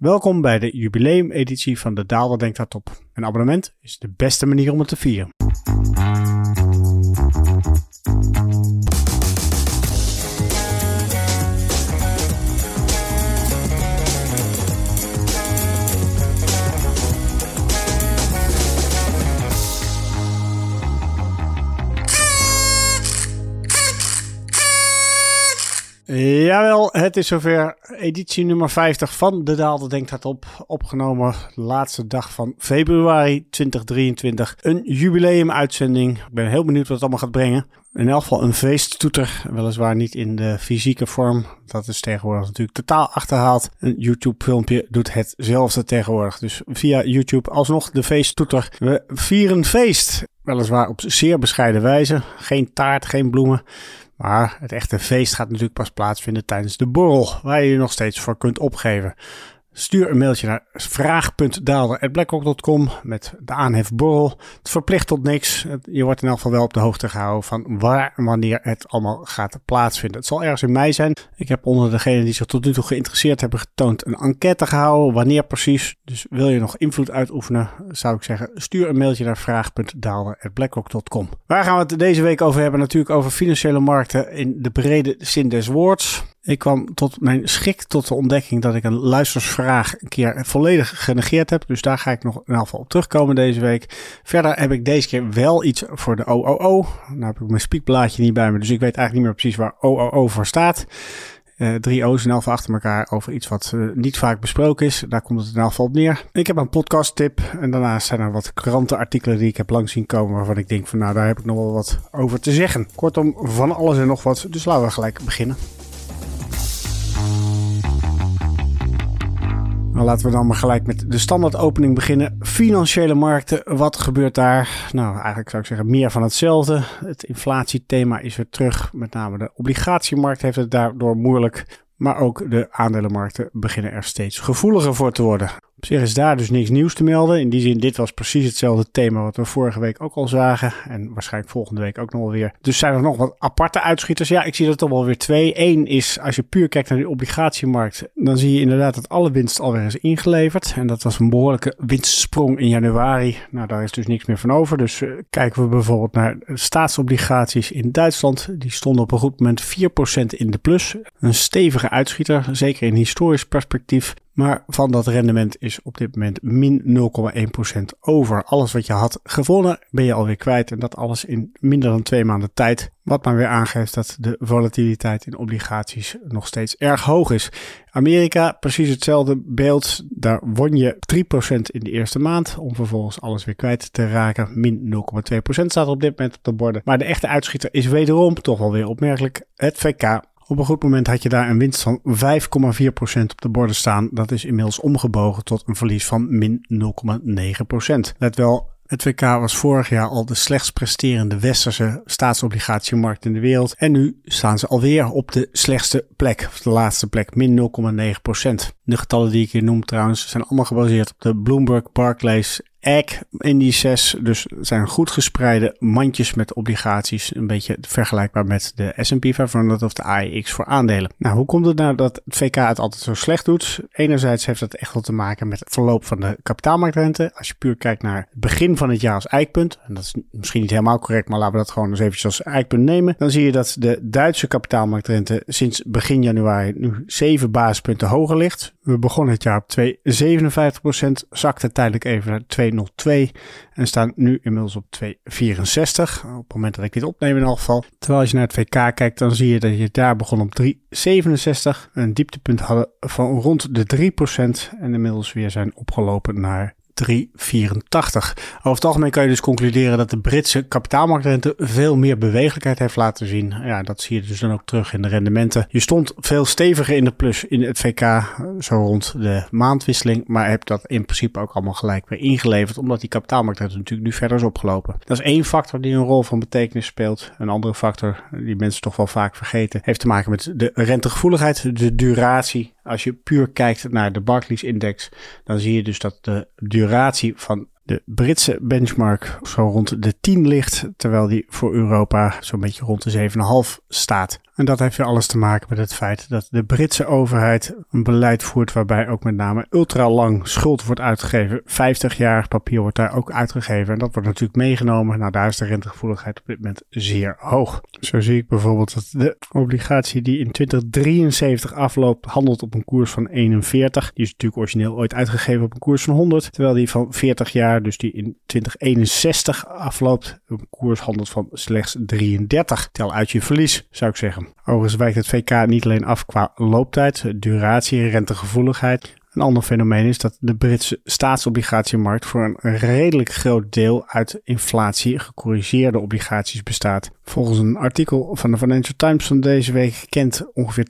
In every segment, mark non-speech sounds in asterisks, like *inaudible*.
Welkom bij de jubileumeditie van de Daalder Denkt Hardop. Een abonnement is de beste manier om het te vieren. Jawel, het is zover. Editie nummer 50 van De Daalder Denkt Hardop. Opgenomen laatste dag van februari 2023. Een jubileumuitzending. Ik ben heel benieuwd wat het allemaal gaat brengen. In elk geval een feesttoeter. Weliswaar niet in de fysieke vorm. Dat is tegenwoordig natuurlijk totaal achterhaald. Een YouTube filmpje doet hetzelfde tegenwoordig. Dus via YouTube alsnog de feesttoeter. We vieren feest. Weliswaar op zeer bescheiden wijze. Geen taart, geen bloemen. Maar het echte feest gaat natuurlijk pas plaatsvinden tijdens de borrel, waar je je nog steeds voor kunt opgeven. Stuur een mailtje naar vraag.daalder.blackhawk.com met de aanhef borrel. Het verplicht tot niks. Je wordt in elk geval wel op de hoogte gehouden van waar en wanneer het allemaal gaat plaatsvinden. Het zal ergens in mei zijn. Ik heb onder degenen die zich tot nu toe geïnteresseerd hebben getoond een enquête gehouden. Wanneer precies. Dus wil je nog invloed uitoefenen, zou ik zeggen stuur een mailtje naar vraag.daalder.blackhawk.com. Waar gaan we het deze week over hebben? Natuurlijk over financiële markten in de brede zin des woords. Ik kwam tot mijn schik tot de ontdekking dat ik een luistersvraag een keer volledig genegeerd heb. Dus daar ga ik nog in ieder geval op terugkomen deze week. Verder heb ik deze keer wel iets voor de OOO. Nou heb ik mijn spiekblaadje niet bij me, dus ik weet eigenlijk niet meer precies waar OOO voor staat. Uh, drie O's en elf achter elkaar over iets wat uh, niet vaak besproken is. Daar komt het in geval op neer. Ik heb een podcast tip en daarnaast zijn er wat krantenartikelen die ik heb langs zien komen waarvan ik denk van nou daar heb ik nog wel wat over te zeggen. Kortom van alles en nog wat, dus laten we gelijk beginnen. Nou, laten we dan maar gelijk met de standaardopening beginnen. Financiële markten, wat gebeurt daar? Nou, eigenlijk zou ik zeggen meer van hetzelfde. Het inflatiethema is weer terug. Met name de obligatiemarkt heeft het daardoor moeilijk. Maar ook de aandelenmarkten beginnen er steeds gevoeliger voor te worden. Op zich is daar dus niks nieuws te melden. In die zin, dit was precies hetzelfde thema wat we vorige week ook al zagen. En waarschijnlijk volgende week ook nog wel weer. Dus zijn er nog wat aparte uitschieters? Ja, ik zie er toch wel weer twee. Eén is, als je puur kijkt naar de obligatiemarkt, dan zie je inderdaad dat alle winst alweer is ingeleverd. En dat was een behoorlijke winstsprong in januari. Nou, daar is dus niks meer van over. Dus uh, kijken we bijvoorbeeld naar staatsobligaties in Duitsland. Die stonden op een goed moment 4% in de plus. Een stevige uitschieter, zeker in historisch perspectief. Maar van dat rendement is op dit moment min 0,1% over. Alles wat je had gewonnen ben je alweer kwijt. En dat alles in minder dan twee maanden tijd. Wat maar weer aangeeft dat de volatiliteit in obligaties nog steeds erg hoog is. Amerika, precies hetzelfde beeld. Daar won je 3% in de eerste maand. Om vervolgens alles weer kwijt te raken. Min 0,2% staat op dit moment op de borden. Maar de echte uitschieter is wederom toch wel weer opmerkelijk. Het VK op een goed moment had je daar een winst van 5,4% op de borden staan. Dat is inmiddels omgebogen tot een verlies van min 0,9%. Let wel, het WK was vorig jaar al de slechtst presterende westerse staatsobligatiemarkt in de wereld. En nu staan ze alweer op de slechtste plek, of de laatste plek, min 0,9%. De getallen die ik hier noem trouwens zijn allemaal gebaseerd op de Bloomberg Barclays Egg indices, dus zijn goed gespreide mandjes met obligaties. Een beetje vergelijkbaar met de S&P 500 of de AEX voor aandelen. Nou, hoe komt het nou dat het VK het altijd zo slecht doet? Enerzijds heeft dat echt wel te maken met het verloop van de kapitaalmarktrente. Als je puur kijkt naar het begin van het jaar als eikpunt, en dat is misschien niet helemaal correct, maar laten we dat gewoon eens eventjes als eikpunt nemen. Dan zie je dat de Duitse kapitaalmarktrente sinds begin januari nu 7 basispunten hoger ligt. We begonnen het jaar op 2,57%, zakte tijdelijk even naar 2,02 en staan nu inmiddels op 2,64. Op het moment dat ik dit opneem in elk geval. Terwijl als je naar het VK kijkt, dan zie je dat je daar begon op 3,67. Een dieptepunt hadden van rond de 3% en inmiddels weer zijn opgelopen naar 3,84. Over het algemeen kan je dus concluderen dat de Britse kapitaalmarktrente veel meer bewegelijkheid heeft laten zien. Ja, dat zie je dus dan ook terug in de rendementen. Je stond veel steviger in de plus in het VK, zo rond de maandwisseling, maar hebt dat in principe ook allemaal gelijk weer ingeleverd, omdat die kapitaalmarktrente natuurlijk nu verder is opgelopen. Dat is één factor die een rol van betekenis speelt. Een andere factor die mensen toch wel vaak vergeten, heeft te maken met de rentegevoeligheid, de duratie als je puur kijkt naar de Barclays-index, dan zie je dus dat de duratie van de Britse benchmark zo rond de 10 ligt, terwijl die voor Europa zo'n beetje rond de 7,5 staat. En dat heeft weer alles te maken met het feit dat de Britse overheid een beleid voert waarbij ook met name ultralang schuld wordt uitgegeven. 50 jaar papier wordt daar ook uitgegeven en dat wordt natuurlijk meegenomen. Nou, daar is de rentegevoeligheid op dit moment zeer hoog. Zo zie ik bijvoorbeeld dat de obligatie die in 2073 afloopt handelt op een koers van 41. Die is natuurlijk origineel ooit uitgegeven op een koers van 100, terwijl die van 40 jaar, dus die in 2061 afloopt, op een koers handelt van slechts 33. Tel uit je verlies, zou ik zeggen. Overigens wijkt het VK niet alleen af qua looptijd, duratie en rentegevoeligheid. Een ander fenomeen is dat de Britse staatsobligatiemarkt voor een redelijk groot deel uit inflatie gecorrigeerde obligaties bestaat. Volgens een artikel van de Financial Times van deze week kent ongeveer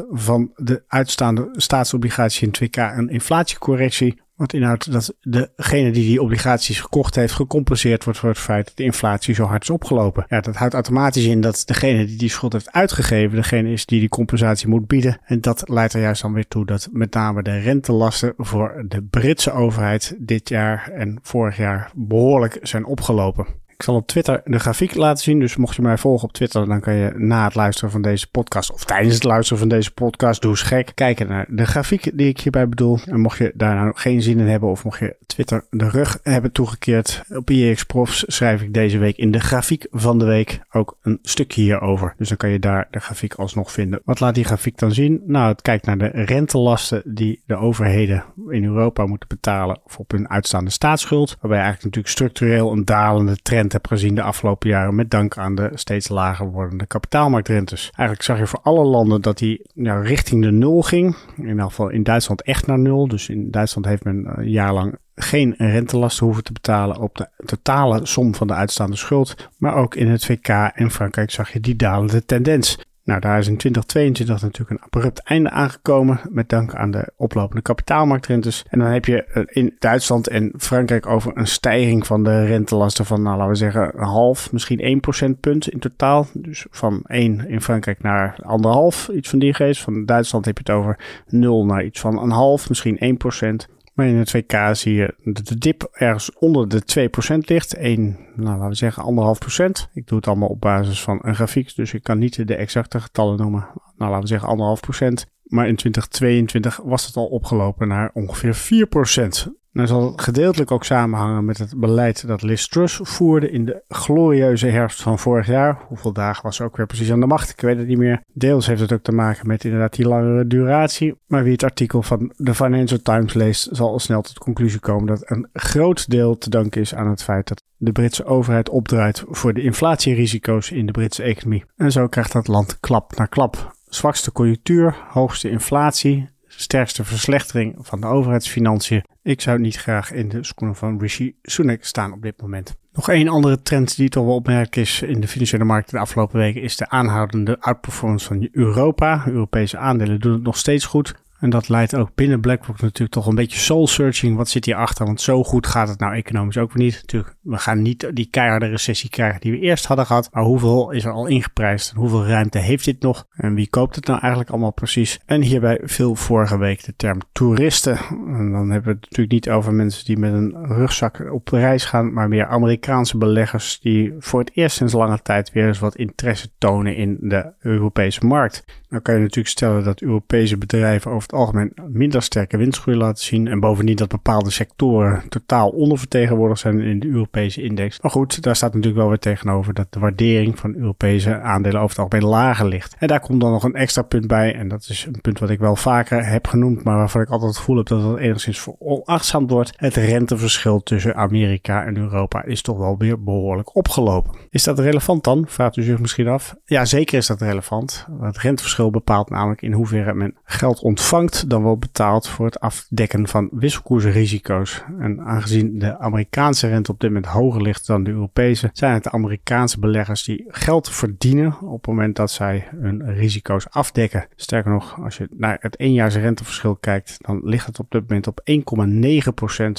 22% van de uitstaande staatsobligatie in 2K een inflatiecorrectie, wat inhoudt dat degene die die obligaties gekocht heeft gecompenseerd wordt voor het feit dat de inflatie zo hard is opgelopen. Ja, dat houdt automatisch in dat degene die die schuld heeft uitgegeven, degene is die die compensatie moet bieden. En dat leidt er juist dan weer toe dat met name de rentelasten voor de Britse overheid dit jaar en vorig jaar behoorlijk zijn opgelopen. Zal op Twitter de grafiek laten zien. Dus mocht je mij volgen op Twitter, dan kan je na het luisteren van deze podcast of tijdens het luisteren van deze podcast, doe eens gek, kijken naar de grafiek die ik hierbij bedoel. En mocht je daar nou geen zin in hebben of mocht je Twitter de rug hebben toegekeerd op IEX Profs, schrijf ik deze week in de grafiek van de week ook een stukje hierover. Dus dan kan je daar de grafiek alsnog vinden. Wat laat die grafiek dan zien? Nou, het kijkt naar de rentelasten die de overheden in Europa moeten betalen op hun uitstaande staatsschuld. Waarbij eigenlijk natuurlijk structureel een dalende trend heb gezien de afgelopen jaren met dank aan de steeds lager wordende kapitaalmarktrentes. Eigenlijk zag je voor alle landen dat die ja, richting de nul ging. In elk geval in Duitsland echt naar nul. Dus in Duitsland heeft men een jaar lang geen rentelasten hoeven te betalen op de totale som van de uitstaande schuld. Maar ook in het VK en Frankrijk zag je die dalende tendens. Nou, daar is in 2022 natuurlijk een abrupt einde aangekomen met dank aan de oplopende kapitaalmarktrentes. En dan heb je eh, in Duitsland en Frankrijk over een stijging van de rentelasten van, nou, laten we zeggen, een half, misschien 1 procentpunt in totaal. Dus van 1 in Frankrijk naar anderhalf, iets van die geest. Van Duitsland heb je het over 0 naar iets van een half, misschien 1 procent. Maar in het WK zie je dat de dip ergens onder de 2% ligt. 1, nou laten we zeggen anderhalf procent. Ik doe het allemaal op basis van een grafiek, dus ik kan niet de exacte getallen noemen. Nou laten we zeggen anderhalf procent. Maar in 2022 was het al opgelopen naar ongeveer 4 procent. Nou zal gedeeltelijk ook samenhangen met het beleid dat Liz Truss voerde in de glorieuze herfst van vorig jaar. Hoeveel dagen was ze ook weer precies aan de macht? Ik weet het niet meer. Deels heeft het ook te maken met inderdaad die langere duratie. Maar wie het artikel van de Financial Times leest, zal al snel tot de conclusie komen dat een groot deel te danken is aan het feit dat de Britse overheid opdraait voor de inflatierisico's in de Britse economie. En zo krijgt dat land klap na klap. Zwakste conjunctuur, hoogste inflatie, sterkste verslechtering van de overheidsfinanciën. Ik zou niet graag in de schoenen van Rishi Sunak staan op dit moment. Nog één andere trend die toch wel opmerkelijk is in de financiële markt de afgelopen weken is de aanhoudende outperformance van Europa. Europese aandelen doen het nog steeds goed. En dat leidt ook binnen BlackRock natuurlijk toch een beetje soul searching. Wat zit hierachter? Want zo goed gaat het nou economisch ook weer niet. Natuurlijk, we gaan niet die keiharde recessie krijgen die we eerst hadden gehad. Maar hoeveel is er al ingeprijsd? En hoeveel ruimte heeft dit nog? En wie koopt het nou eigenlijk allemaal precies? En hierbij viel vorige week de term toeristen. En dan hebben we het natuurlijk niet over mensen die met een rugzak op reis gaan. Maar meer Amerikaanse beleggers die voor het eerst sinds lange tijd weer eens wat interesse tonen in de Europese markt. Dan kan je natuurlijk stellen dat Europese bedrijven over het algemeen minder sterke winstgroei laten zien. En bovendien dat bepaalde sectoren totaal ondervertegenwoordigd zijn in de Europese index. Maar goed, daar staat natuurlijk wel weer tegenover dat de waardering van Europese aandelen over het algemeen lager ligt. En daar komt dan nog een extra punt bij. En dat is een punt wat ik wel vaker heb genoemd, maar waarvan ik altijd het gevoel heb dat het enigszins veronachtzaamd wordt. Het renteverschil tussen Amerika en Europa is toch wel weer behoorlijk opgelopen. Is dat relevant dan? Vraagt u zich misschien af. Ja, zeker is dat relevant. Het renteverschil bepaalt namelijk in hoeverre men geld ontvangt dan wel betaalt voor het afdekken van wisselkoersrisico's. En aangezien de Amerikaanse rente op dit moment hoger ligt dan de Europese, zijn het Amerikaanse beleggers die geld verdienen op het moment dat zij hun risico's afdekken. Sterker nog, als je naar het éénjaars renteverschil kijkt, dan ligt het op dit moment op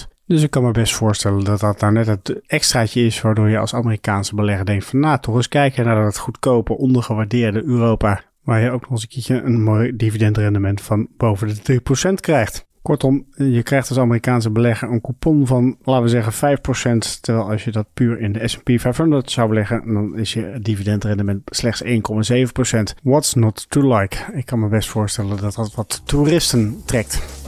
1,9% dus ik kan me best voorstellen dat dat nou net het extraatje is waardoor je als Amerikaanse belegger denkt van nou toch eens kijken naar dat goedkope ondergewaardeerde Europa Waar je ook nog eens een keertje een mooi dividendrendement van boven de 3% krijgt. Kortom, je krijgt als Amerikaanse belegger een coupon van, laten we zeggen, 5%. Terwijl als je dat puur in de S&P 500 zou beleggen, dan is je dividendrendement slechts 1,7%. What's not to like? Ik kan me best voorstellen dat dat wat toeristen trekt.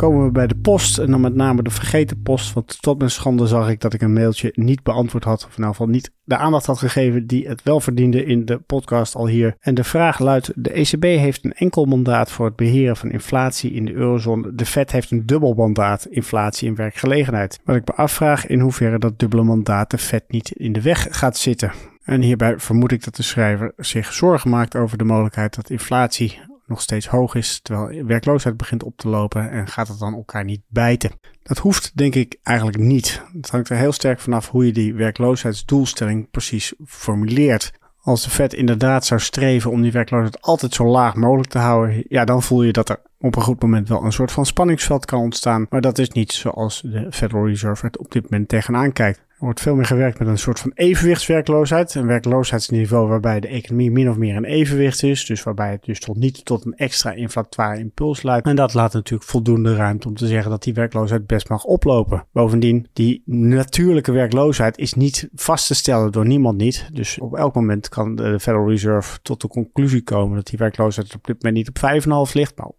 Komen we bij de post. En dan met name de vergeten post. Want tot mijn schande zag ik dat ik een mailtje niet beantwoord had. Of in ieder geval niet de aandacht had gegeven die het wel verdiende in de podcast al hier. En de vraag luidt: de ECB heeft een enkel mandaat voor het beheren van inflatie in de eurozone. De Fed heeft een dubbel mandaat inflatie en werkgelegenheid. Wat ik me afvraag in hoeverre dat dubbele mandaat de Fed niet in de weg gaat zitten. En hierbij vermoed ik dat de schrijver zich zorgen maakt over de mogelijkheid dat inflatie nog steeds hoog is, terwijl werkloosheid begint op te lopen en gaat het dan elkaar niet bijten. Dat hoeft denk ik eigenlijk niet. Het hangt er heel sterk vanaf hoe je die werkloosheidsdoelstelling precies formuleert. Als de Fed inderdaad zou streven om die werkloosheid altijd zo laag mogelijk te houden, ja, dan voel je dat er op een goed moment wel een soort van spanningsveld kan ontstaan. Maar dat is niet zoals de Federal Reserve het op dit moment tegenaan kijkt. Er wordt veel meer gewerkt met een soort van evenwichtswerkloosheid. Een werkloosheidsniveau waarbij de economie min of meer een evenwicht is. Dus waarbij het dus tot niet tot een extra inflatoire impuls leidt. En dat laat natuurlijk voldoende ruimte om te zeggen dat die werkloosheid best mag oplopen. Bovendien, die natuurlijke werkloosheid is niet vast te stellen door niemand niet. Dus op elk moment kan de Federal Reserve tot de conclusie komen dat die werkloosheid op dit moment niet op 5,5 ligt, maar op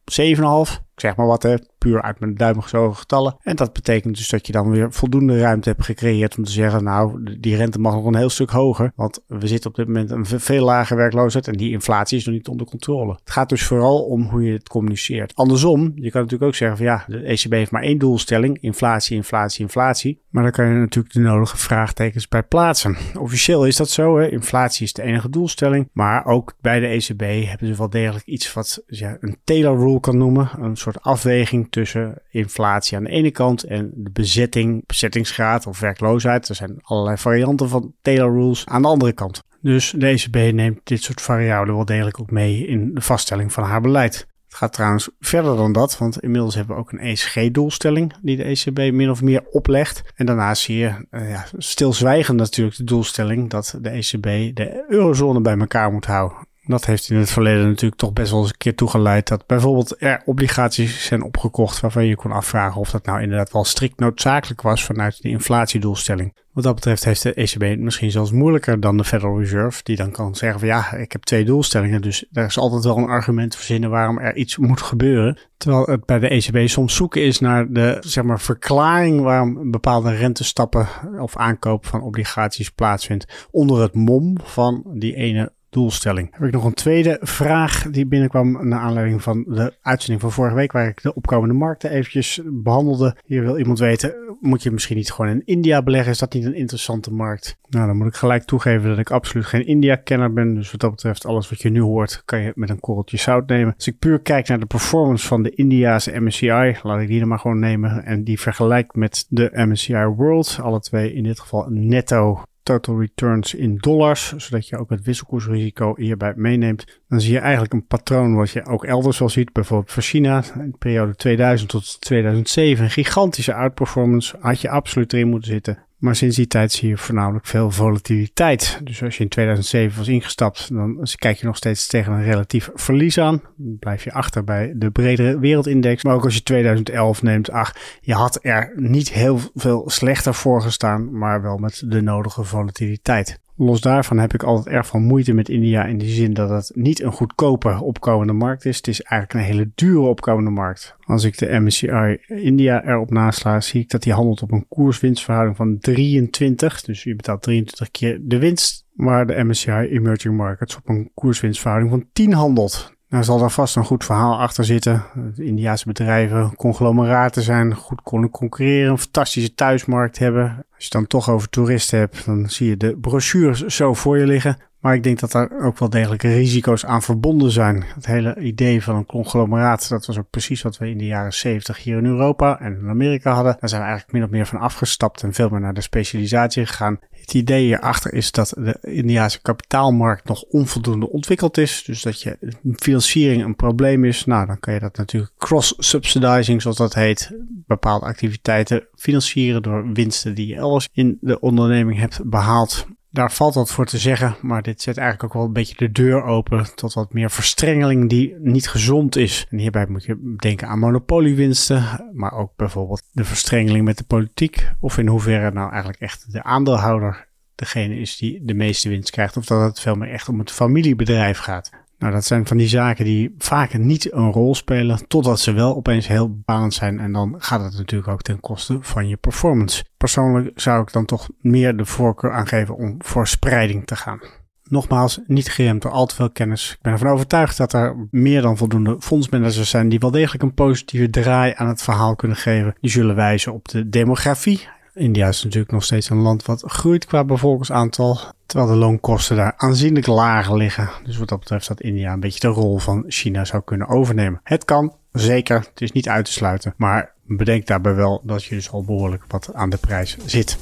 7,5 zeg maar wat, hè, puur uit mijn duim gezogen getallen. En dat betekent dus dat je dan weer voldoende ruimte hebt gecreëerd om te zeggen, nou, die rente mag nog een heel stuk hoger. Want we zitten op dit moment een veel lager werkloosheid en die inflatie is nog niet onder controle. Het gaat dus vooral om hoe je het communiceert. Andersom, je kan natuurlijk ook zeggen van ja, de ECB heeft maar één doelstelling, inflatie, inflatie, inflatie. Maar dan kan je natuurlijk de nodige vraagtekens bij plaatsen. Officieel is dat zo, hè? inflatie is de enige doelstelling. Maar ook bij de ECB hebben ze wel degelijk iets wat ja, een Taylor rule kan noemen. Een soort afweging tussen inflatie aan de ene kant en de bezetting, bezettingsgraad of werkloosheid. Er zijn allerlei varianten van Taylor rules aan de andere kant. Dus de ECB neemt dit soort variabelen wel degelijk ook mee in de vaststelling van haar beleid. Het gaat trouwens verder dan dat, want inmiddels hebben we ook een ESG-doelstelling die de ECB min of meer oplegt. En daarnaast zie je uh, ja, stilzwijgend natuurlijk de doelstelling dat de ECB de eurozone bij elkaar moet houden. Dat heeft in het verleden natuurlijk toch best wel eens een keer toegeleid dat bijvoorbeeld er obligaties zijn opgekocht waarvan je kon afvragen of dat nou inderdaad wel strikt noodzakelijk was vanuit de inflatiedoelstelling. Wat dat betreft heeft de ECB het misschien zelfs moeilijker dan de Federal Reserve, die dan kan zeggen van ja, ik heb twee doelstellingen, dus er is altijd wel een argument verzinnen waarom er iets moet gebeuren. Terwijl het bij de ECB soms zoeken is naar de zeg maar, verklaring waarom bepaalde rentestappen of aankoop van obligaties plaatsvindt onder het mom van die ene doelstelling. Heb ik nog een tweede vraag die binnenkwam naar aanleiding van de uitzending van vorige week, waar ik de opkomende markten eventjes behandelde. Hier wil iemand weten, moet je misschien niet gewoon in India beleggen? Is dat niet een interessante markt? Nou, dan moet ik gelijk toegeven dat ik absoluut geen India-kenner ben. Dus wat dat betreft, alles wat je nu hoort, kan je met een korreltje zout nemen. Als ik puur kijk naar de performance van de Indiaanse MSCI, laat ik die er maar gewoon nemen. En die vergelijkt met de MSCI World. Alle twee in dit geval netto total returns in dollars, zodat je ook het wisselkoersrisico hierbij meeneemt, dan zie je eigenlijk een patroon wat je ook elders wel ziet. Bijvoorbeeld voor China, in de periode 2000 tot 2007, een gigantische outperformance, had je absoluut erin moeten zitten. Maar sinds die tijd zie je voornamelijk veel volatiliteit. Dus als je in 2007 was ingestapt, dan kijk je nog steeds tegen een relatief verlies aan. Blijf je achter bij de bredere wereldindex. Maar ook als je 2011 neemt, ach, je had er niet heel veel slechter voor gestaan, maar wel met de nodige volatiliteit. Los daarvan heb ik altijd erg van moeite met India in die zin dat het niet een goedkope opkomende markt is. Het is eigenlijk een hele dure opkomende markt. Als ik de MSCI India erop nasla, zie ik dat die handelt op een koerswinstverhouding van 23. Dus je betaalt 23 keer de winst. Waar de MSCI Emerging Markets op een koerswinstverhouding van 10 handelt. Nou zal daar vast een goed verhaal achter zitten. De Indiaanse bedrijven conglomeraten zijn, goed kunnen concurreren, een fantastische thuismarkt hebben. Als je dan toch over toeristen hebt, dan zie je de brochures zo voor je liggen. Maar ik denk dat daar ook wel degelijke risico's aan verbonden zijn. Het hele idee van een conglomeraat, dat was ook precies wat we in de jaren 70 hier in Europa en in Amerika hadden. Daar zijn we eigenlijk min of meer van afgestapt en veel meer naar de specialisatie gegaan. Het idee hierachter is dat de Indiase kapitaalmarkt nog onvoldoende ontwikkeld is. Dus dat je financiering een probleem is. Nou, dan kan je dat natuurlijk cross-subsidizing, zoals dat heet, bepaalde activiteiten financieren door winsten die je elders in de onderneming hebt behaald. Daar valt wat voor te zeggen, maar dit zet eigenlijk ook wel een beetje de deur open tot wat meer verstrengeling die niet gezond is. En hierbij moet je denken aan monopoliewinsten, maar ook bijvoorbeeld de verstrengeling met de politiek. Of in hoeverre nou eigenlijk echt de aandeelhouder degene is die de meeste winst krijgt. Of dat het veel meer echt om het familiebedrijf gaat. Nou, dat zijn van die zaken die vaak niet een rol spelen, totdat ze wel opeens heel bepalend zijn. En dan gaat het natuurlijk ook ten koste van je performance. Persoonlijk zou ik dan toch meer de voorkeur aangeven om voor spreiding te gaan. Nogmaals, niet geremd door al te veel kennis. Ik ben ervan overtuigd dat er meer dan voldoende fondsmanagers zijn die wel degelijk een positieve draai aan het verhaal kunnen geven. Die zullen wijzen op de demografie. India is natuurlijk nog steeds een land wat groeit qua bevolkingsaantal, terwijl de loonkosten daar aanzienlijk lager liggen. Dus wat dat betreft dat India een beetje de rol van China zou kunnen overnemen. Het kan, zeker, het is niet uit te sluiten, maar bedenk daarbij wel dat je dus al behoorlijk wat aan de prijs zit.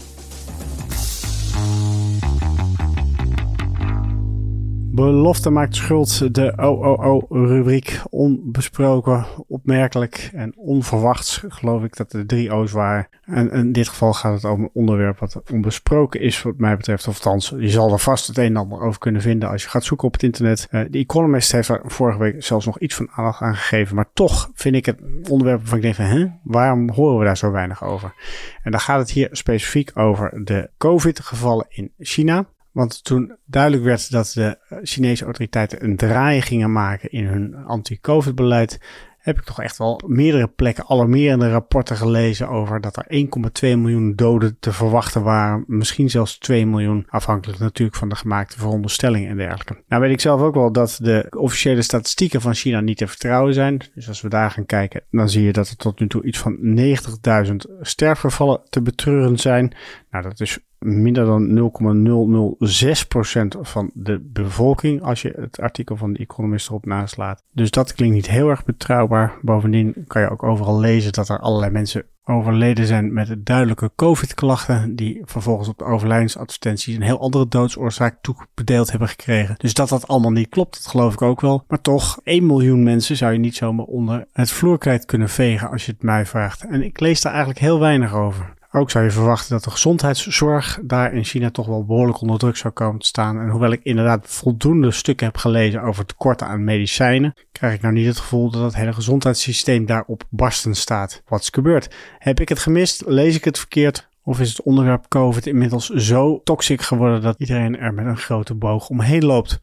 Belofte maakt schuld. De OOO-rubriek. Onbesproken, opmerkelijk en onverwachts, geloof ik dat de drie O's waren. En in dit geval gaat het over een onderwerp wat onbesproken is, wat mij betreft. Of althans, je zal er vast het een en ander over kunnen vinden als je gaat zoeken op het internet. Uh, de Economist heeft er vorige week zelfs nog iets van aandacht aan gegeven. Maar toch vind ik het onderwerp waarvan ik denk hè, waarom horen we daar zo weinig over? En dan gaat het hier specifiek over de COVID-gevallen in China. Want toen duidelijk werd dat de Chinese autoriteiten een draai gingen maken in hun anti-COVID-beleid, heb ik toch echt wel meerdere plekken alarmerende rapporten gelezen over dat er 1,2 miljoen doden te verwachten waren. Misschien zelfs 2 miljoen, afhankelijk natuurlijk van de gemaakte veronderstellingen en dergelijke. Nou weet ik zelf ook wel dat de officiële statistieken van China niet te vertrouwen zijn. Dus als we daar gaan kijken, dan zie je dat er tot nu toe iets van 90.000 sterfgevallen te betreuren zijn. Nou, dat is minder dan 0,006% van de bevolking als je het artikel van de Economist erop naslaat. Dus dat klinkt niet heel erg betrouwbaar. Bovendien kan je ook overal lezen dat er allerlei mensen overleden zijn met duidelijke COVID-klachten, die vervolgens op de overlijdensadvertenties een heel andere doodsoorzaak toebedeeld hebben gekregen. Dus dat dat allemaal niet klopt, dat geloof ik ook wel. Maar toch, 1 miljoen mensen zou je niet zomaar onder het vloerkleed kunnen vegen als je het mij vraagt. En ik lees daar eigenlijk heel weinig over. Ook zou je verwachten dat de gezondheidszorg daar in China toch wel behoorlijk onder druk zou komen te staan. En hoewel ik inderdaad voldoende stukken heb gelezen over tekorten aan medicijnen, krijg ik nou niet het gevoel dat het hele gezondheidssysteem daarop barsten staat. Wat is gebeurd? Heb ik het gemist? Lees ik het verkeerd? Of is het onderwerp COVID inmiddels zo toxic geworden dat iedereen er met een grote boog omheen loopt?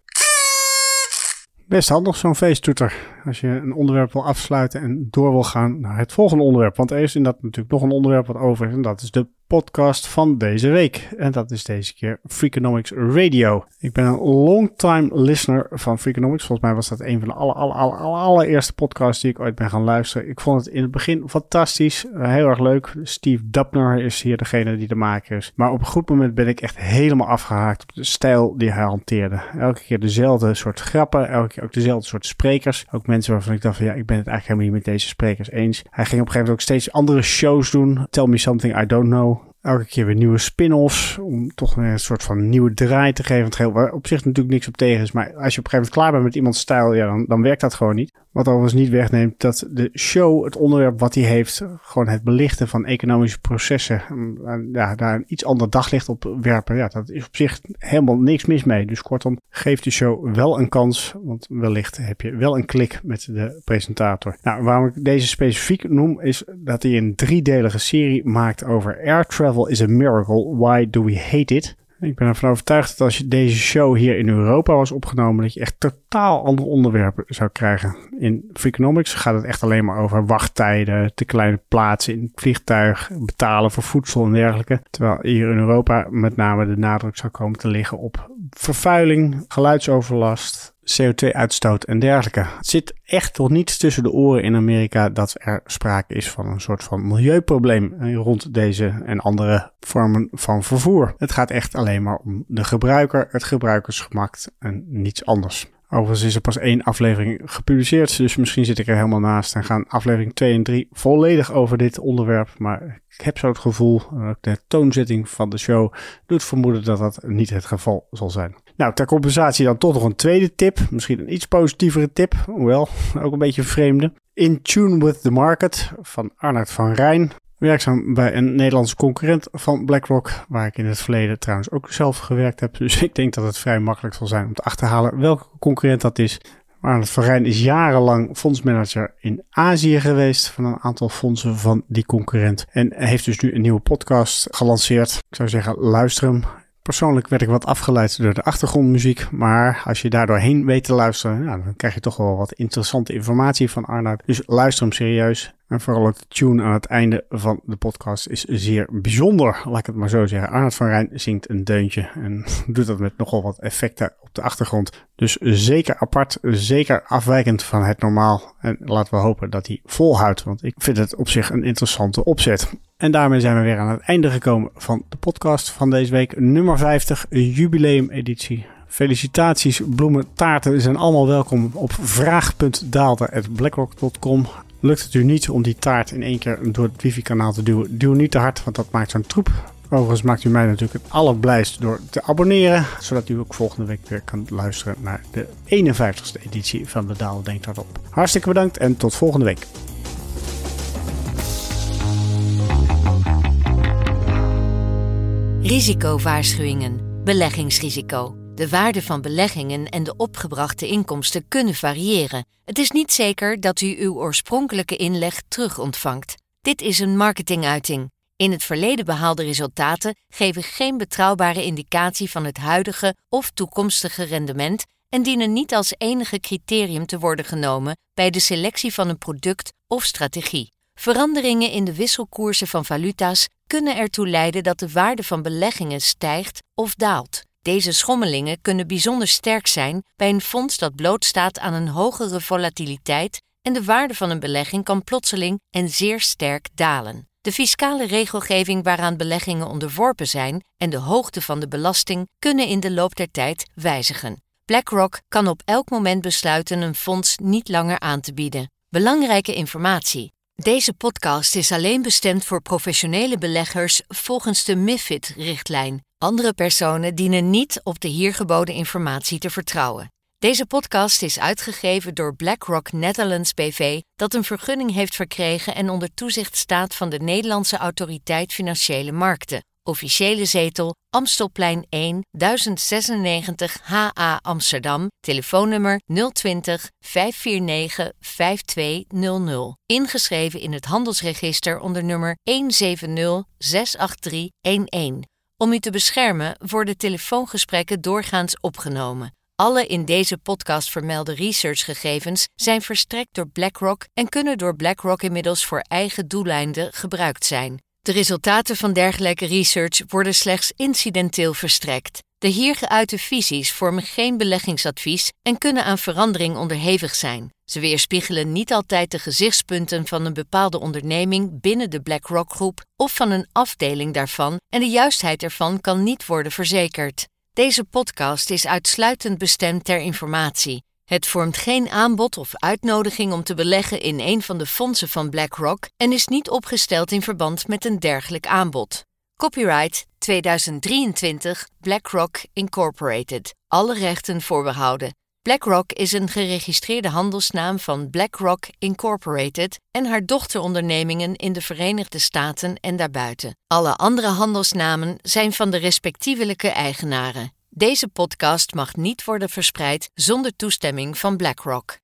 Best handig zo'n feesttoeter. Als je een onderwerp wil afsluiten en door wil gaan naar het volgende onderwerp. Want er is inderdaad natuurlijk nog een onderwerp wat over is. En dat is de podcast van deze week. En dat is deze keer Freakonomics Radio. Ik ben een long-time listener van Freakonomics. Volgens mij was dat een van de aller, aller, aller, allereerste podcasts die ik ooit ben gaan luisteren. Ik vond het in het begin fantastisch. Eh, heel erg leuk. Steve Dubner is hier degene die de maker is. Maar op een goed moment ben ik echt helemaal afgehaakt op de stijl die hij hanteerde. Elke keer dezelfde soort grappen. Elke keer ook dezelfde soort sprekers. Ook mensen waarvan ik dacht van ja, ik ben het eigenlijk helemaal niet met deze sprekers eens. Hij ging op een gegeven moment ook steeds andere shows doen. Tell me something I don't know elke keer weer nieuwe spin-offs. Om toch een soort van nieuwe draai te geven. Het geheel, waar op zich natuurlijk niks op tegen is. Maar als je op een gegeven moment klaar bent met iemands stijl, ja, dan, dan werkt dat gewoon niet. Wat overigens niet wegneemt dat de show, het onderwerp wat hij heeft, gewoon het belichten van economische processen, ja, daar een iets ander daglicht op werpen. Ja, dat is op zich helemaal niks mis mee. Dus kortom, geef de show wel een kans, want wellicht heb je wel een klik met de presentator. Nou, waarom ik deze specifiek noem, is dat hij een driedelige serie maakt over air travel is a miracle. Why do we hate it? Ik ben ervan overtuigd dat als je deze show hier in Europa was opgenomen, dat je echt totaal andere onderwerpen zou krijgen. In Freakonomics gaat het echt alleen maar over wachttijden, te kleine plaatsen in het vliegtuig, betalen voor voedsel en dergelijke. Terwijl hier in Europa met name de nadruk zou komen te liggen op vervuiling, geluidsoverlast, CO2-uitstoot en dergelijke. Het zit echt nog niet tussen de oren in Amerika dat er sprake is van een soort van milieuprobleem rond deze en andere vormen van vervoer. Het gaat echt alleen maar om de gebruiker, het gebruikersgemak en niets anders. Overigens is er pas één aflevering gepubliceerd, dus misschien zit ik er helemaal naast en gaan aflevering 2 en 3 volledig over dit onderwerp. Maar ik heb zo het gevoel, de toonzetting van de show doet vermoeden dat dat niet het geval zal zijn. Nou, ter compensatie dan toch nog een tweede tip. Misschien een iets positievere tip, hoewel ook een beetje vreemde. In Tune with the Market van Arnold van Rijn. Werkzaam bij een Nederlandse concurrent van BlackRock, waar ik in het verleden trouwens ook zelf gewerkt heb. *laughs* Dus ik denk dat het vrij makkelijk zal zijn om te achterhalen welke concurrent dat is. Arnold van Rijn is jarenlang fondsmanager in Azië geweest van een aantal fondsen van die concurrent. En heeft dus nu een nieuwe podcast gelanceerd. Ik zou zeggen, luister hem. Persoonlijk werd ik wat afgeleid door de achtergrondmuziek, maar als je daardoor heen weet te luisteren, nou, dan krijg je toch wel wat interessante informatie van Arnoud. Dus luister hem serieus. En vooral de tune aan het einde van de podcast is zeer bijzonder, laat ik het maar zo zeggen. Arnoud van Rijn zingt een deuntje en *laughs* doet dat met nogal wat effecten op de achtergrond. Dus zeker apart, zeker afwijkend van het normaal. En laten we hopen dat hij volhoudt, want ik vind het op zich een interessante opzet. En daarmee zijn we weer aan het einde gekomen van de podcast van deze week, nummer 50, jubileumeditie. Felicitaties, bloemen, taarten zijn allemaal welkom op vraag.daalder.blackrock.com. Lukt het u niet om die taart in één keer door het wifi-kanaal te duwen, duw niet te hard, want dat maakt zo'n troep. Overigens maakt u mij natuurlijk het allerblijst door te abonneren, zodat u ook volgende week weer kan luisteren naar de 51ste editie van de Daal Denkt Hardop. Hartstikke bedankt en tot volgende week. Risicowaarschuwingen. Beleggingsrisico. De waarde van beleggingen en de opgebrachte inkomsten kunnen variëren. Het is niet zeker dat u uw oorspronkelijke inleg terug ontvangt. Dit is een marketinguiting. In het verleden behaalde resultaten geven geen betrouwbare indicatie van het huidige of toekomstige rendement en dienen niet als enige criterium te worden genomen bij de selectie van een product of strategie. Veranderingen in de wisselkoersen van valuta's kunnen ertoe leiden dat de waarde van beleggingen stijgt of daalt. Deze schommelingen kunnen bijzonder sterk zijn bij een fonds dat blootstaat aan een hogere volatiliteit en de waarde van een belegging kan plotseling en zeer sterk dalen. De fiscale regelgeving waaraan beleggingen onderworpen zijn en de hoogte van de belasting kunnen in de loop der tijd wijzigen. BlackRock kan op elk moment besluiten een fonds niet langer aan te bieden. Belangrijke informatie. Deze podcast is alleen bestemd voor professionele beleggers volgens de MIFID-richtlijn. Andere personen dienen niet op de hier geboden informatie te vertrouwen. Deze podcast is uitgegeven door BlackRock Netherlands BV, dat een vergunning heeft verkregen en onder toezicht staat van de Nederlandse Autoriteit Financiële Markten. Officiële zetel Amstelplein 1 1096 HA Amsterdam. Telefoonnummer 020 549 5200. Ingeschreven in het handelsregister onder nummer 170 Om u te beschermen worden telefoongesprekken doorgaans opgenomen. Alle in deze podcast vermelde researchgegevens zijn verstrekt door BlackRock en kunnen door BlackRock inmiddels voor eigen doeleinden gebruikt zijn. De resultaten van dergelijke research worden slechts incidenteel verstrekt. De hier geuite visies vormen geen beleggingsadvies en kunnen aan verandering onderhevig zijn. Ze weerspiegelen niet altijd de gezichtspunten van een bepaalde onderneming binnen de BlackRock-groep of van een afdeling daarvan en de juistheid ervan kan niet worden verzekerd. Deze podcast is uitsluitend bestemd ter informatie. Het vormt geen aanbod of uitnodiging om te beleggen in een van de fondsen van BlackRock en is niet opgesteld in verband met een dergelijk aanbod. Copyright 2023 BlackRock Incorporated. Alle rechten voorbehouden. BlackRock is een geregistreerde handelsnaam van BlackRock Incorporated en haar dochterondernemingen in de Verenigde Staten en daarbuiten. Alle andere handelsnamen zijn van de respectievelijke eigenaren. Deze podcast mag niet worden verspreid zonder toestemming van BlackRock.